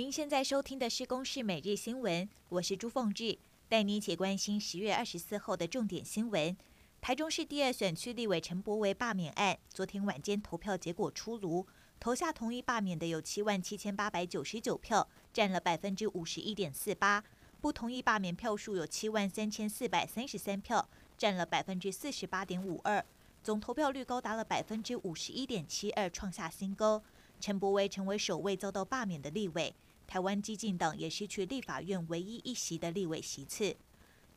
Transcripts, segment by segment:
您现在收听的是《公视每日新闻》，我是朱凤志，带你一起关心十月二十四号的重点新闻。台中市第二选区立委陈柏惟罢免案，昨天晚间投票结果出炉，投下同意罢免的有七万七千八百九十九票，占了百分之五十一点四八；不同意罢免票数有七万三千四百三十三票，占了百分之四十八点五二，总投票率高达了百分之五十一点七二，创下新高。陈柏惟成为首位遭到罢免的立委，台湾激进党也失去立法院唯一一席的立委席次。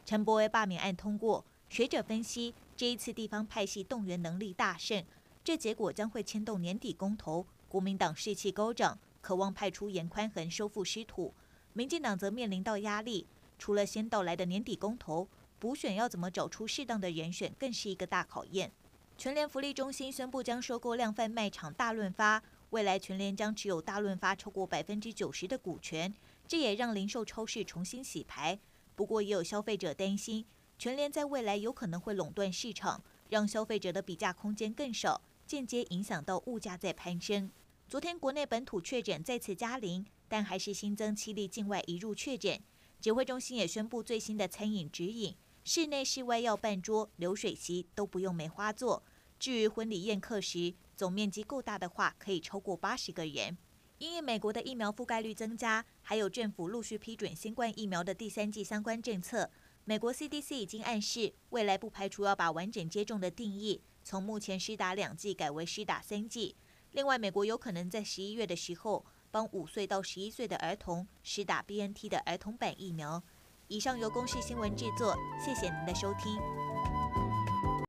陈柏威罢免案通过，学者分析这一次地方派系动员能力大胜，这结果将会牵动年底公投。国民党士气高涨，渴望派出严宽恒收复失土；民进党则面临到压力，除了先到来的年底公投，补选要怎么找出适当的人选，更是一个大考验。全联福利中心宣布将收购量贩卖场大润发。未来全联将持有大润发超过百分之九十的股权，这也让零售超市重新洗牌。不过，也有消费者担心，全联在未来有可能会垄断市场，让消费者的比价空间更少，间接影响到物价在攀升。昨天国内本土确诊再次加零，但还是新增七例境外移入确诊。指挥中心也宣布最新的餐饮指引：室内、室外要办桌、流水席都不用梅花座。至于婚礼宴客时，总面积够大的话，可以超过八十个人。因为美国的疫苗覆盖率增加，还有政府陆续批准新冠疫苗的第三剂相关政策，美国 CDC 已经暗示，未来不排除要把完整接种的定义从目前施打两剂改为施打三剂。另外，美国有可能在十一月的时候，帮五岁到十一岁的儿童施打 BNT 的儿童版疫苗。以上由公视新闻制作，谢谢您的收听。